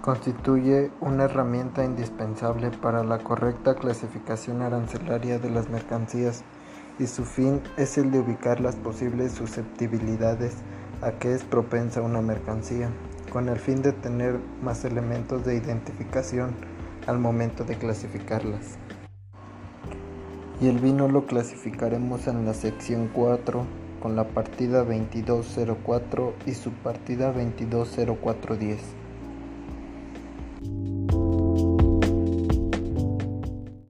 constituye una herramienta indispensable para la correcta clasificación arancelaria de las mercancías y su fin es el de ubicar las posibles susceptibilidades a que es propensa una mercancía, con el fin de tener más elementos de identificación al momento de clasificarlas. Y el vino lo clasificaremos en la sección 4 con la partida 2204 y su partida 220410.